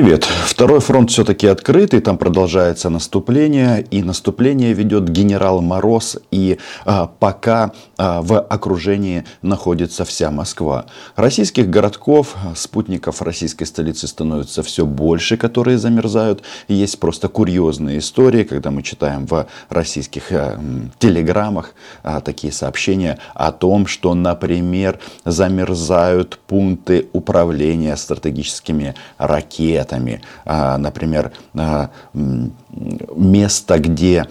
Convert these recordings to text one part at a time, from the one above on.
Привет. Второй фронт все-таки открытый, там продолжается наступление, и наступление ведет генерал Мороз, и а, пока а, в окружении находится вся Москва. Российских городков, спутников российской столицы становится все больше, которые замерзают. Есть просто курьезные истории, когда мы читаем в российских а, телеграммах а, такие сообщения о том, что, например, замерзают пункты управления стратегическими ракетами приоритетами. А, например, а, место, где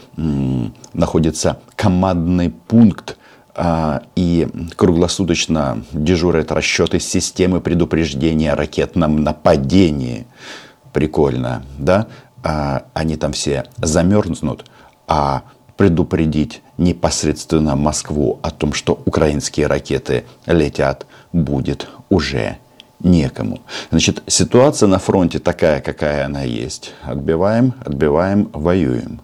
находится командный пункт, а, и круглосуточно дежурят расчеты системы предупреждения о ракетном нападении. Прикольно, да? Они там все замерзнут, а предупредить непосредственно Москву о том, что украинские ракеты летят, будет уже некому. Значит, ситуация на фронте такая, какая она есть. Отбиваем, отбиваем, воюем.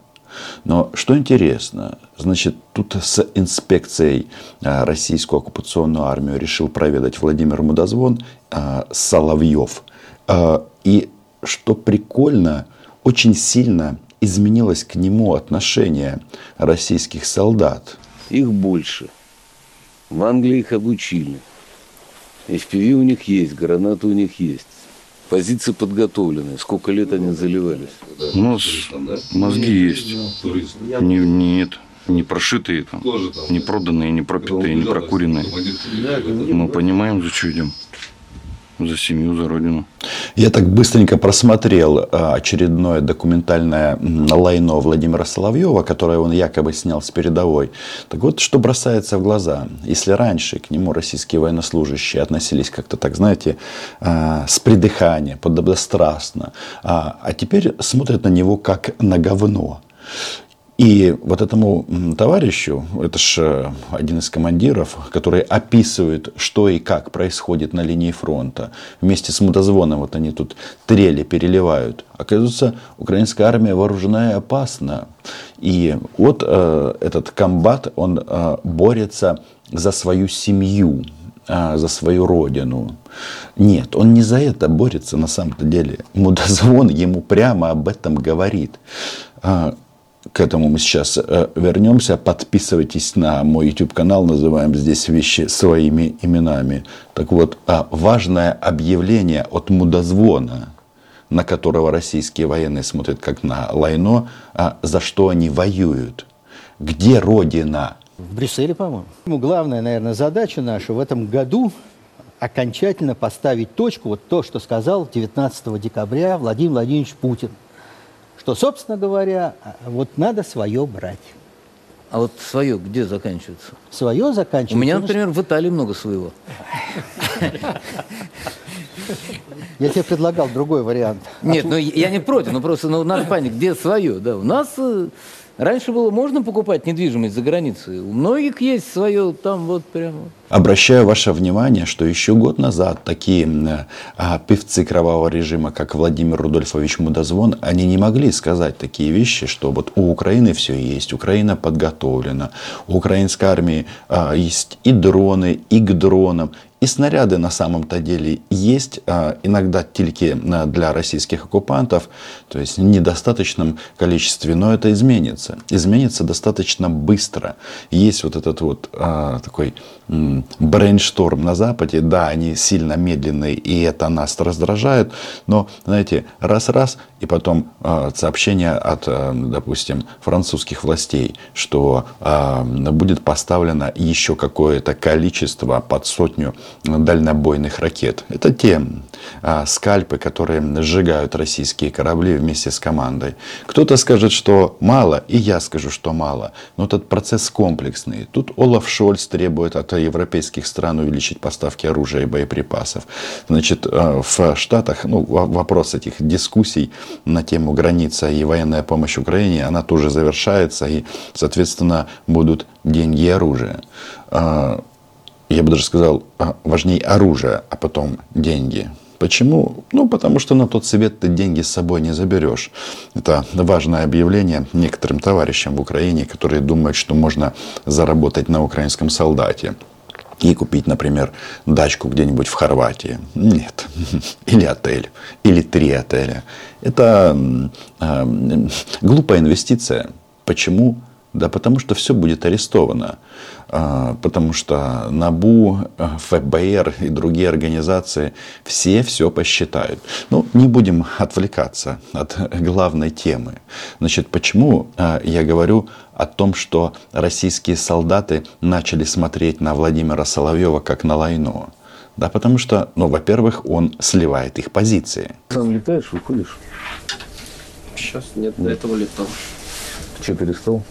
Но что интересно, значит, тут с инспекцией а, российскую оккупационную армию решил проведать Владимир Мудозвон а, Соловьев. А, и что прикольно, очень сильно изменилось к нему отношение российских солдат. Их больше. В Англии их обучили. FPV у них есть, гранаты у них есть. Позиции подготовлены. Сколько лет они заливались? У нас мозги есть. Не, нет, не прошитые, там, не проданные, не пропитые, не прокуренные. Мы понимаем, за что идем за семью, за родину. Я так быстренько просмотрел а, очередное документальное лайно Владимира Соловьева, которое он якобы снял с передовой. Так вот, что бросается в глаза. Если раньше к нему российские военнослужащие относились как-то так, знаете, а, с придыханием, подобострастно, а, а теперь смотрят на него как на говно. И вот этому товарищу, это же один из командиров, который описывает, что и как происходит на линии фронта. Вместе с мудозвоном вот они тут трели переливают. Оказывается, украинская армия вооружена и опасна. И вот э, этот комбат, он э, борется за свою семью, э, за свою родину. Нет, он не за это борется на самом-то деле. Мудозвон ему прямо об этом говорит. К этому мы сейчас э, вернемся. Подписывайтесь на мой YouTube канал, называем здесь вещи своими именами. Так вот, а, важное объявление от мудозвона, на которого российские военные смотрят как на лайно, а, за что они воюют. Где Родина? В Брюсселе, по-моему. Главная, наверное, задача наша в этом году окончательно поставить точку, вот то, что сказал 19 декабря Владимир Владимирович Путин – что, собственно говоря, вот надо свое брать. А вот свое где заканчивается? Свое заканчивается. У меня, например, в Италии много своего. Я тебе предлагал другой вариант. Нет, ну я не против, но просто ну, надо понять, где свое. Да, у нас э, Раньше было можно покупать недвижимость за границей. У многих есть свое там вот прямо. Обращаю ваше внимание, что еще год назад такие а, певцы кровавого режима, как Владимир Рудольфович Мудозвон, они не могли сказать такие вещи, что вот у Украины все есть, Украина подготовлена, у украинской армии а, есть и дроны, и к дронам, и снаряды на самом-то деле есть, а, иногда только для российских оккупантов, то есть в недостаточном количестве, но это изменится. Изменится достаточно быстро. Есть вот этот вот а, такой брейншторм на Западе, да, они сильно медленные, и это нас раздражает, но, знаете, раз-раз, и потом сообщение от, допустим, французских властей, что будет поставлено еще какое-то количество под сотню дальнобойных ракет. Это те э, скальпы, которые сжигают российские корабли вместе с командой. Кто-то скажет, что мало, и я скажу, что мало, но этот процесс комплексный. Тут Олаф Шольц требует от европейских стран увеличить поставки оружия и боеприпасов. Значит, э, в Штатах ну, вопрос этих дискуссий на тему граница и военная помощь Украине, она тоже завершается, и, соответственно, будут деньги и оружие. Я бы даже сказал, э, важнее оружие, а потом деньги. Почему? Ну, потому что на тот свет ты деньги с собой не заберешь. Это важное объявление некоторым товарищам в Украине, которые думают, что можно заработать на украинском солдате. и купить, например, дачку где-нибудь в Хорватии. Нет. Или отель. Или три отеля. Это э, глупая инвестиция. Почему? Да потому что все будет арестовано. А, потому что НАБУ, ФБР и другие организации все все посчитают. Ну, не будем отвлекаться от главной темы. Значит, почему а, я говорю о том, что российские солдаты начали смотреть на Владимира Соловьева как на Лайно? Да, потому что, ну, во-первых, он сливает их позиции. Сам летаешь, выходишь? Сейчас нет, до этого летал. Че перестал?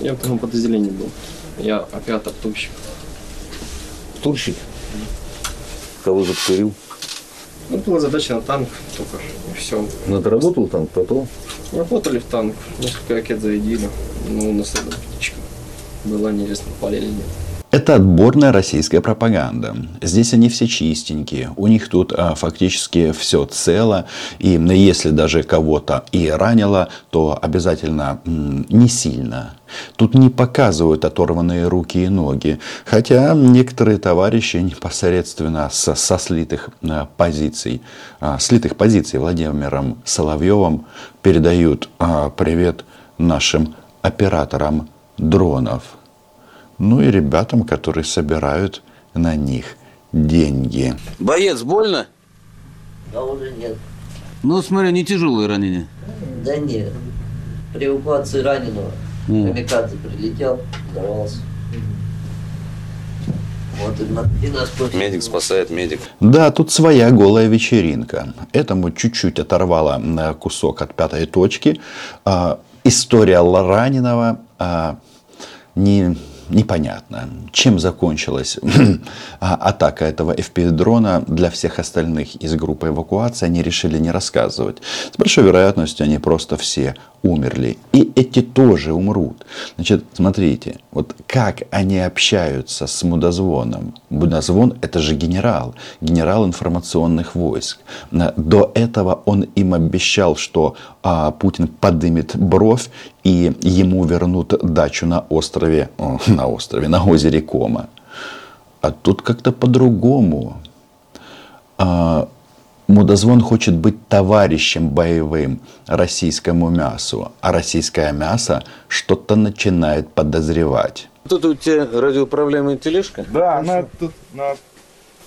Я в таком подразделении был. Я оператор-турщик. Турщик? Кого закурил? Ну, была задача на танк только. И все. Ну, ты работал там, потом? Работали в танк. Несколько ракет зарядили. Ну, на следом птичка. Была неизвестно, попали или нет. Это отборная российская пропаганда. Здесь они все чистенькие, у них тут а, фактически все цело, и если даже кого-то и ранило, то обязательно м, не сильно. Тут не показывают оторванные руки и ноги, хотя некоторые товарищи непосредственно со, со слитых а, позиций, а, слитых позиций Владимиром Соловьевым передают а, привет нашим операторам дронов ну и ребятам, которые собирают на них деньги. Боец, больно? А уже нет. Ну, смотрю, не тяжелые ранения. Да нет. При эвакуации раненого М. камикадзе прилетел, взорвался. Вот и, на- и нас. Медик спасает медик. Да, тут своя голая вечеринка. Этому чуть-чуть оторвало э, кусок от пятой точки. А, История раненого а, не, непонятно, чем закончилась а, атака этого FPV-дрона. Для всех остальных из группы эвакуации они решили не рассказывать. С большой вероятностью они просто все умерли. И эти тоже умрут. Значит, смотрите, вот как они общаются с Мудозвоном. Мудозвон это же генерал, генерал информационных войск. До этого он им обещал, что а, Путин подымет бровь и ему вернут дачу на острове, на острове, на озере Кома. А тут как-то по-другому. А, Мудозвон хочет быть товарищем боевым российскому мясу, а российское мясо что-то начинает подозревать. Это у тебя радиоуправляемая тележка? Да, она тут на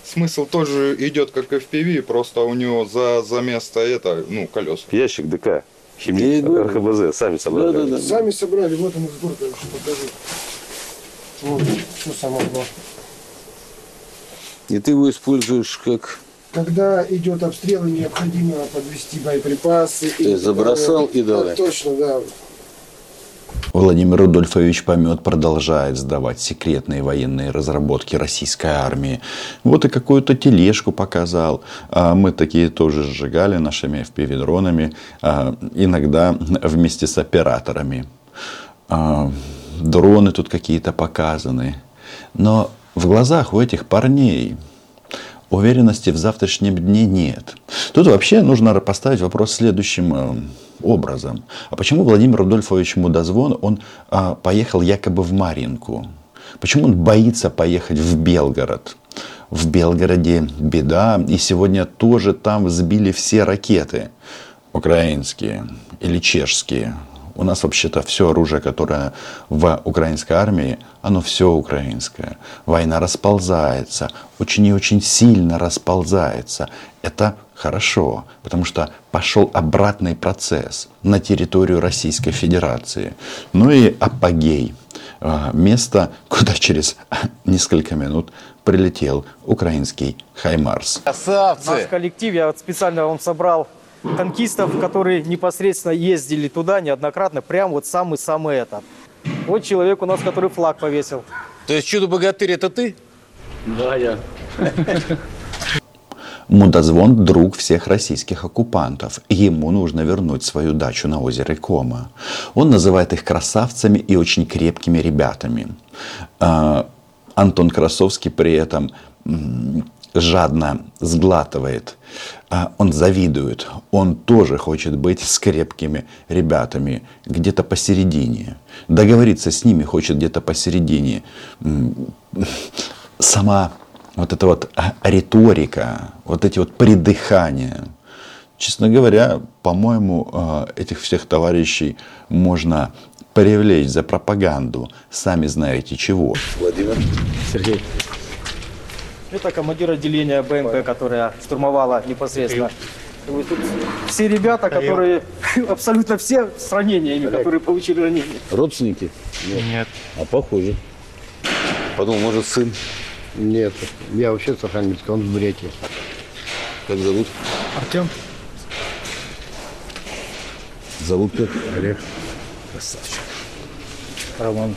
смысл тоже идет как FPV, просто у него за, за место это, ну, колеса. Ящик ДК. И говорю. РХБЗ. Сами собрали. Да, да, да. Сами собрали, вот он сбор, короче, покажу. Вот, что самое главное. И ты его используешь как... Когда идет обстрел, и необходимо подвести боеприпасы. То есть забросал и давай. Да, точно, да. Владимир Рудольфович Помет продолжает сдавать секретные военные разработки российской армии. Вот и какую-то тележку показал. А Мы такие тоже сжигали нашими FPV-дронами, а, иногда вместе с операторами. А, Дроны тут какие-то показаны. Но в глазах у этих парней уверенности в завтрашнем дне нет. Тут вообще нужно поставить вопрос следующим э, образом. А почему Владимир Рудольфович Мудозвон, он а, поехал якобы в Маринку? Почему он боится поехать в Белгород? В Белгороде беда, и сегодня тоже там сбили все ракеты украинские или чешские. У нас вообще-то все оружие, которое в украинской армии, оно все украинское. Война расползается, очень и очень сильно расползается. Это хорошо, потому что пошел обратный процесс на территорию Российской Федерации. Ну и апогей. А, Место, куда через несколько минут прилетел украинский Хаймарс. Наш коллектив, я вот специально вам собрал танкистов, которые непосредственно ездили туда неоднократно, прям вот самый-самый этот. Вот человек у нас, который флаг повесил. То есть чудо-богатырь это ты? Да, я. Мудозвон – друг всех российских оккупантов. Ему нужно вернуть свою дачу на озере Кома. Он называет их красавцами и очень крепкими ребятами. А, Антон Красовский при этом жадно сглатывает, а, он завидует, он тоже хочет быть с крепкими ребятами где-то посередине. Договориться с ними хочет где-то посередине. Сама вот эта вот а, риторика, вот эти вот придыхания, честно говоря, по-моему, а, этих всех товарищей можно привлечь за пропаганду, сами знаете чего. Владимир. Сергей. Это командир отделения БМП, которая штурмовала непосредственно. Вот тут все ребята, которые абсолютно все с ранениями, которые получили ранения. Родственники? Нет. А похоже. Подумал, может, сын. Нет. Я вообще с Архангельска, он в Бурятии. Как зовут? Артем? Зовут как? Олег. Красавчик. Роман.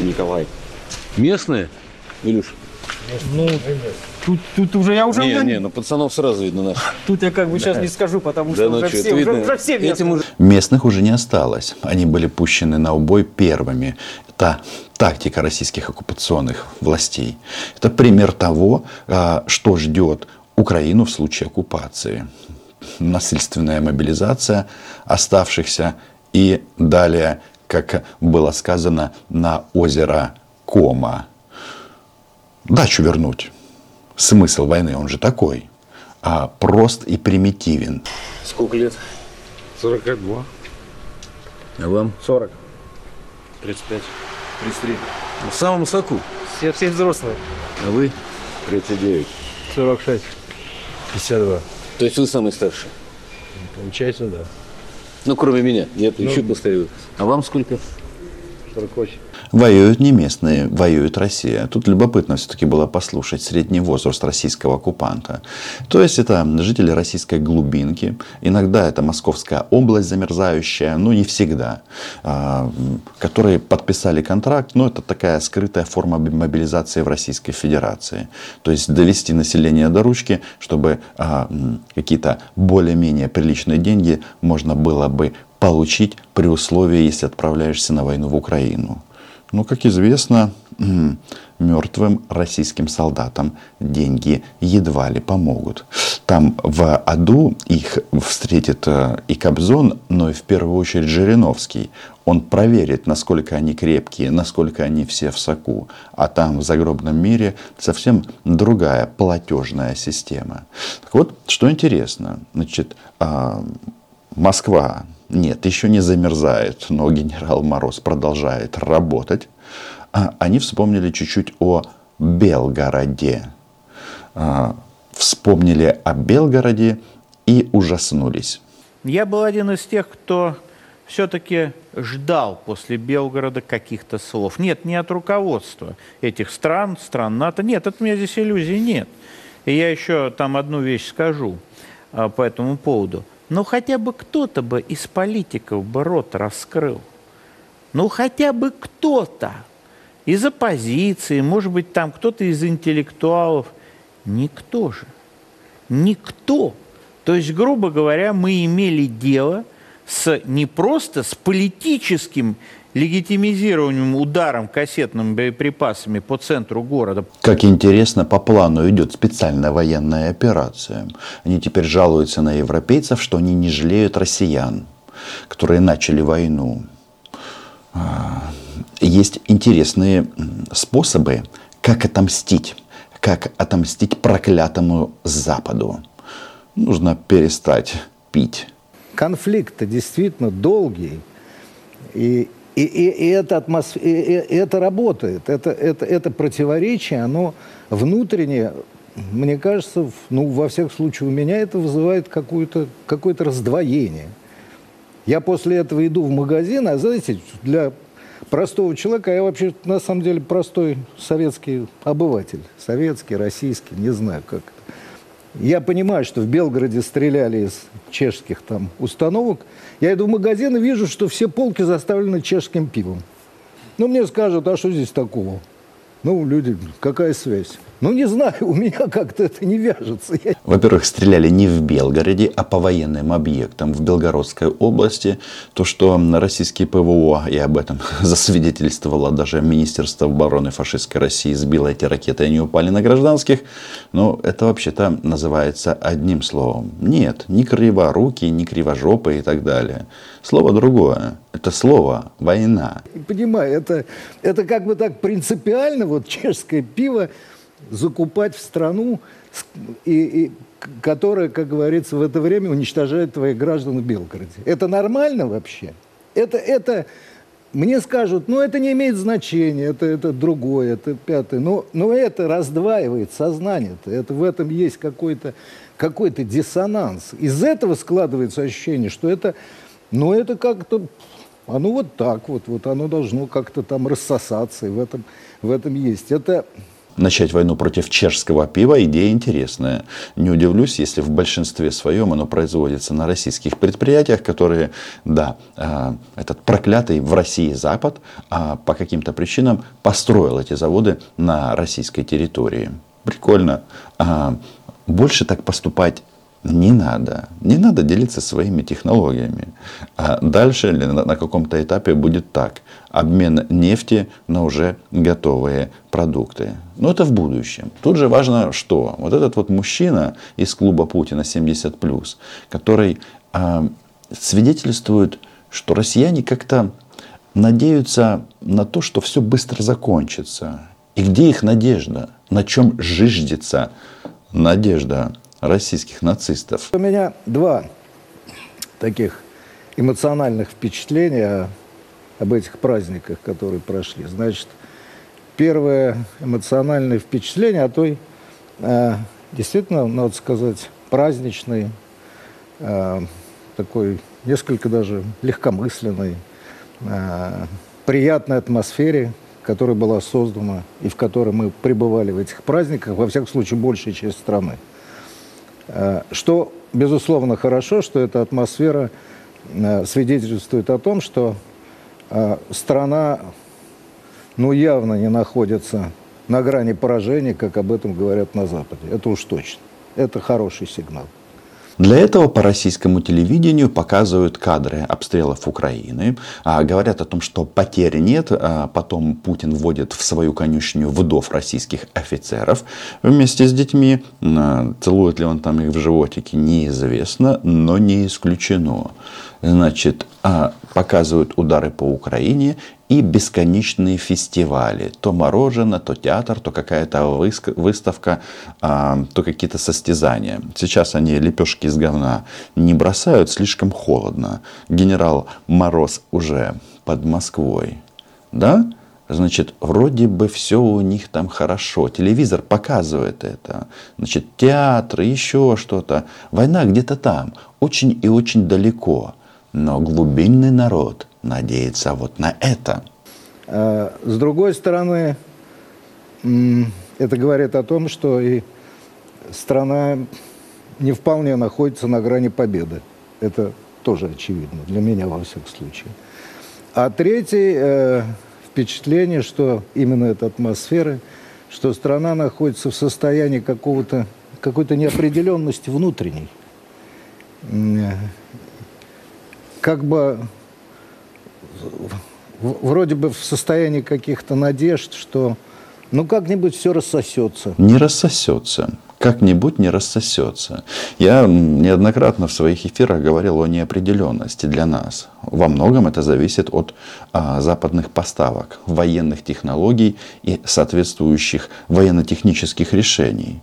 Николай. Местные? Илюш? Ну, тут, тут уже я уже... Не, не, ну пацанов сразу видно наших. Тут я как бы сейчас не скажу, потому что Да ну уже, что, все, уже, уже все местные. уже Местных уже не осталось. Они были пущены на убой первыми. Это тактика российских оккупационных властей. Это пример того, а, что ждет Украину в случае оккупации. Насильственная мобилизация оставшихся и далее, как было сказано, на озеро Кома. Дачу вернуть. Смысл войны, он же такой. а, прост и примитивен. Сколько лет? 42. А вам? 40. 35. 33. В самом соку. Все, все взрослые. А вы? 39. 46. 52. То есть вы самый старший? Получается, да. Ну, кроме меня. Я-то еще постарел. А вам сколько? 48. Воюют не местные, воюет Россия. Тут любопытно все-таки было послушать средний возраст российского оккупанта. То есть это жители российской глубинки. Иногда это Московская область замерзающая, но не всегда. а, Которые подписали контракт, но это такая скрытая форма мобилизации в Российской Федерации. То есть довести население до ручки, чтобы а, какие-то более-менее приличные деньги можно было бы получить при условии, если отправляешься на войну в Украину. Но, как известно, мертвым российским солдатам деньги едва ли помогут. Там в аду их встретит э, и Кобзон, но и в первую очередь Жириновский. Он проверит, насколько они крепкие, насколько они все в соку. А там в загробном мире совсем другая платежная система. Так вот, что интересно, значит, а, Москва нет, еще не замерзает, но генерал Мороз продолжает работать. А, Они вспомнили чуть-чуть о Белгороде. А, Вспомнили о Белгороде и ужаснулись. Я был один из тех, кто все-таки ждал после Белгорода каких-то слов. Нет, не от руководства этих стран, стран НАТО. Нет, от меня здесь иллюзий нет. И я еще там одну вещь скажу а, по этому поводу. Ну, хотя бы кто-то бы из политиков бы рот раскрыл. Ну, хотя бы кто-то из оппозиции, может быть, там кто-то из интеллектуалов. Никто же. Никто. То есть, грубо говоря, мы имели дело с не просто с политическим легитимизированием ударом кассетными боеприпасами по центру города. Как интересно, по плану идет специальная военная операция. Они теперь жалуются на европейцев, что они не жалеют россиян, которые начали войну. А, Есть интересные способы, как отомстить, как отомстить проклятому Западу. Нужно перестать пить. конфликт действительно долгий, и, и, и, и это, атмосф... и, и- это работает, это, это, это противоречие, оно внутреннее, мне кажется, ну, во всех случаях у меня это вызывает какое-то какое раздвоение. Я после этого иду в магазин, а знаете, для простого человека, я вообще на самом деле простой советский обыватель, советский, российский, не знаю как. Я понимаю, что в Белгороде стреляли из чешских там установок. Я иду в магазин и вижу, что все полки заставлены чешским пивом. Ну, мне скажут, а что здесь такого? Ну, люди, какая связь? Ну, не знаю, у меня как-то это не вяжется. Я... Во-первых, стреляли не в Белгороде, а по военным объектам в Белгородской области. То, что российские ПВО, и об этом засвидетельствовало даже Министерство обороны фашистской России, сбило эти ракеты, и они упали на гражданских, ну, это вообще-то называется одним словом. Нет, ни криворуки, ни кривожопы и так далее. Слово другое. Это слово «война». Понимаю, это, это как бы так принципиально, вот чешское пиво, закупать в страну, и, и, которая, как говорится, в это время уничтожает твоих граждан в Белгороде. Это нормально вообще? Это, это мне скажут, ну это не имеет значения, это, это другое, это пятое. Но, но это раздваивает сознание. -то. Это в этом есть какой-то какой диссонанс. Из этого складывается ощущение, что это, ну это как-то, оно вот так вот, вот оно должно как-то там рассосаться, и в этом, в этом есть. Это начать войну против чешского пива идея интересная. Не удивлюсь, если в большинстве своем оно производится на российских предприятиях, которые, да, а, этот проклятый в России Запад а, по каким-то причинам построил эти заводы на российской территории. Прикольно. А, больше так поступать не надо. Не надо делиться своими технологиями. А дальше на каком-то этапе будет так. Обмен нефти на уже готовые продукты. Но это в будущем. Тут же важно, что вот этот вот мужчина из клуба Путина 70+, который э, свидетельствует, что россияне как-то надеются на то, что все быстро закончится. И где их надежда? На чем жиждется надежда российских нацистов. У меня два таких эмоциональных впечатления об этих праздниках, которые прошли. Значит, первое эмоциональное впечатление о той, э, действительно, надо сказать, праздничной, э, такой несколько даже легкомысленной, э, приятной атмосфере, которая была создана и в которой мы пребывали в этих праздниках, во всяком случае, большая часть страны. Э, что, безусловно, хорошо, что эта атмосфера э, свидетельствует о том, что э, страна ну, явно не находится на грани поражения, как об этом говорят на Западе. Это уж точно. Это хороший сигнал. Для этого по российскому телевидению показывают кадры обстрелов Украины, а, говорят о том, что потерь нет, а потом Путин вводит в свою конюшню вдов российских офицеров вместе с детьми. А, целует ли он там их в животике, неизвестно, но не исключено значит, показывают удары по Украине и бесконечные фестивали. То мороженое, то театр, то какая-то выставка, а, то какие-то состязания. Сейчас они лепешки из говна не бросают, слишком холодно. Генерал Мороз уже под Москвой. Да? Значит, вроде бы все у них там хорошо. Телевизор показывает это. Значит, театр, еще что-то. Война где-то там, очень и очень далеко. Но глубинный народ надеется вот на это. А, с другой стороны, это говорит о том, что и страна не вполне находится на грани победы. Это тоже очевидно, для меня во всяком случае. А третье э, впечатление, что именно эта атмосфера, что страна находится в состоянии какого-то какой-то неопределенности внутренней как бы вроде бы в состоянии каких-то надежд, что ну как-нибудь все рассосется. Не рассосется. Как-нибудь не рассосется. Я неоднократно в своих эфирах говорил о неопределенности для нас. Во многом это зависит от а, западных поставок, военных технологий и соответствующих военно-технических решений.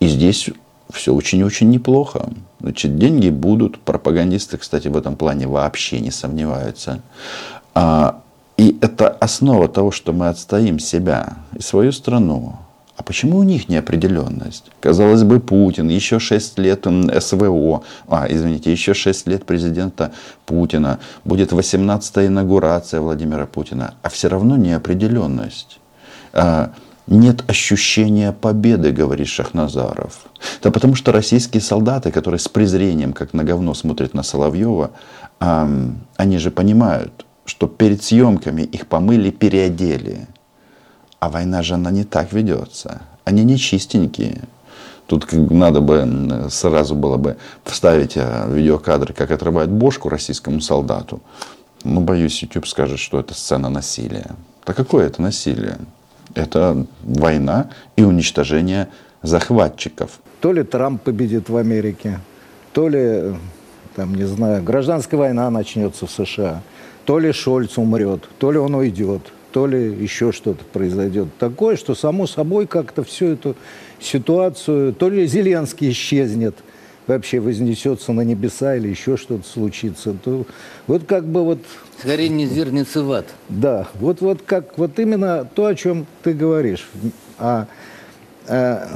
И здесь все очень-очень неплохо. Значит, деньги будут. Пропагандисты, кстати, в этом плане вообще не сомневаются. А, и это основа того, что мы отстоим себя и свою страну. А почему у них неопределенность? Казалось бы, Путин, еще 6 лет СВО, а, извините, еще 6 лет президента Путина, будет 18-я инаугурация Владимира Путина, а все равно неопределенность. Нет ощущения победы, говорит Шахназаров. Да потому что российские солдаты, которые с презрением, как на говно, смотрят на Соловьева, они же понимают, что перед съемками их помыли, переодели. А война же она не так ведется. они не чистенькие. Тут надо бы сразу было бы вставить а, видеокадры, как отрывают бошку российскому солдату. Ну, боюсь, YouTube скажет, что это сцена насилия. Да какое это насилие? Это война и уничтожение захватчиков. То ли Трамп победит в Америке, то ли, там, не знаю, гражданская война начнется в США, то ли Шольц умрет, то ли он уйдет, то ли еще что-то произойдет такое, что само собой как-то всю эту ситуацию, то ли Зеленский исчезнет, вообще вознесется на небеса или еще что-то случится. То, вот как бы вот... Скорее не зернется в ад. Да, вот, вот как, вот именно то, о чем ты говоришь. А, а...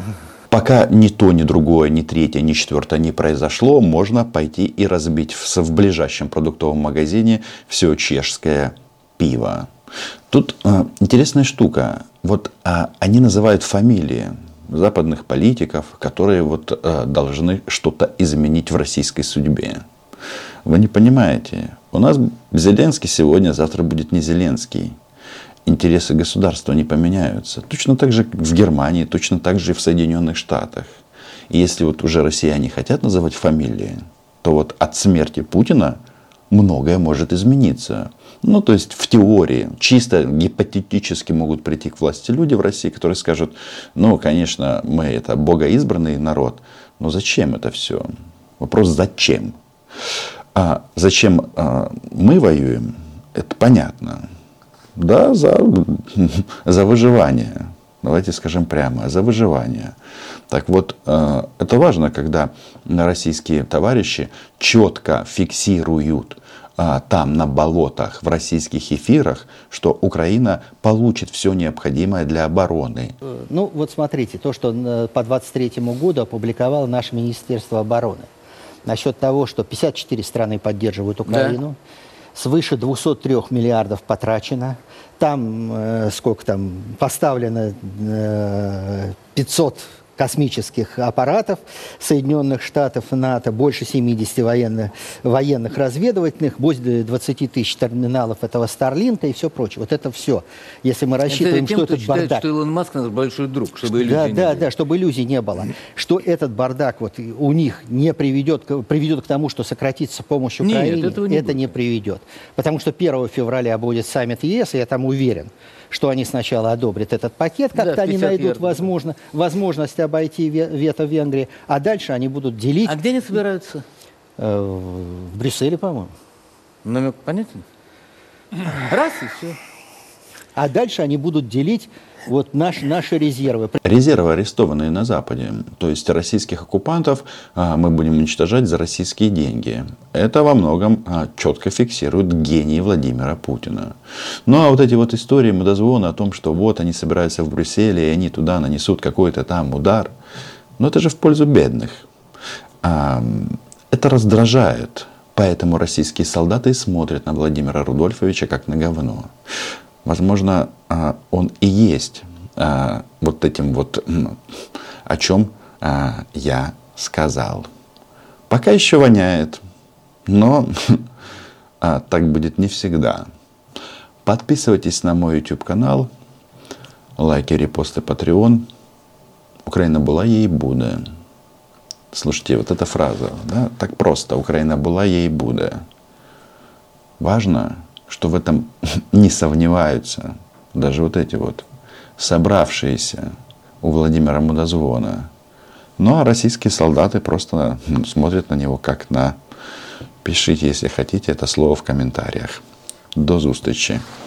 Пока ни то, ни другое, ни третье, ни четвертое не произошло, можно пойти и разбить в, в ближайшем продуктовом магазине все чешское пиво. Тут э, интересная штука. Вот э, они называют фамилии западных политиков, которые вот э, должны что-то изменить в российской судьбе. Вы не понимаете, у нас Зеленский сегодня, завтра будет не Зеленский. Интересы государства не поменяются. Точно так же в Германии, точно так же и в Соединенных Штатах. И если вот уже россияне хотят называть фамилии, то вот от смерти Путина многое может измениться. Ну, то есть в теории, чисто гипотетически могут прийти к власти люди в России, которые скажут, ну, конечно, мы это богоизбранный народ, но зачем это все? Вопрос зачем? А зачем а, мы воюем, это понятно. Да, за, за выживание. Давайте скажем прямо, за выживание. Так вот, а, это важно, когда российские товарищи четко фиксируют а, там, на болотах, в российских эфирах, что Украина получит все необходимое для обороны. Ну, вот смотрите, то, что э, по 23 году опубликовало наше Министерство обороны. Насчет того, что 54 страны поддерживают Украину. Да свыше 203 миллиардов потрачено. Там э, сколько там поставлено э, 500 космических аппаратов Соединенных Штатов НАТО, больше 70 военных, военных разведывательных, более 20 тысяч терминалов этого Старлинка и все прочее. Вот это все. Если мы рассчитываем, это тем, что этот считает, бардак... что Илон Маск наш большой друг, чтобы иллюзий да, не да, было. да, чтобы иллюзий не было. Что этот бардак вот у них не приведет, приведет к тому, что сократится помощь Украине, Нет, этого не это будет. не приведет. Потому что 1 февраля будет саммит ЕС, и я там уверен, что они сначала одобрят этот пакет, как-то да, они найдут возможно, возможность обойти вето Венгрии, а дальше они будут делить. А где они собираются? Э, в Брюсселе, по-моему. Намек понятен? Раз и все. А дальше они будут делить вот наш, наши резервы. Резервы, арестованные на Западе, то есть российских оккупантов, а, мы будем уничтожать за российские деньги. Это во многом а, четко фиксирует гений Владимира Путина. Ну а вот эти вот истории мудозвона о том, что вот они собираются в Брюсселе, и они туда нанесут какой-то там удар, но это же в пользу бедных. А, это раздражает. Поэтому российские солдаты смотрят на Владимира Рудольфовича как на говно. Возможно, а, он и есть а, вот этим вот, о чем а, я сказал. Пока еще воняет, но так будет не всегда. Подписывайтесь на мой YouTube канал, лайки, репосты, Patreon. Украина была, ей будет. Слушайте, вот эта фраза, да, так просто. Украина была, ей будет. Важно, что в этом не сомневаются даже вот эти вот собравшиеся у Владимира Мудозвона. Ну а российские солдаты просто смотрят на него как на... Пишите, если хотите, это слово в комментариях. До зустрічі.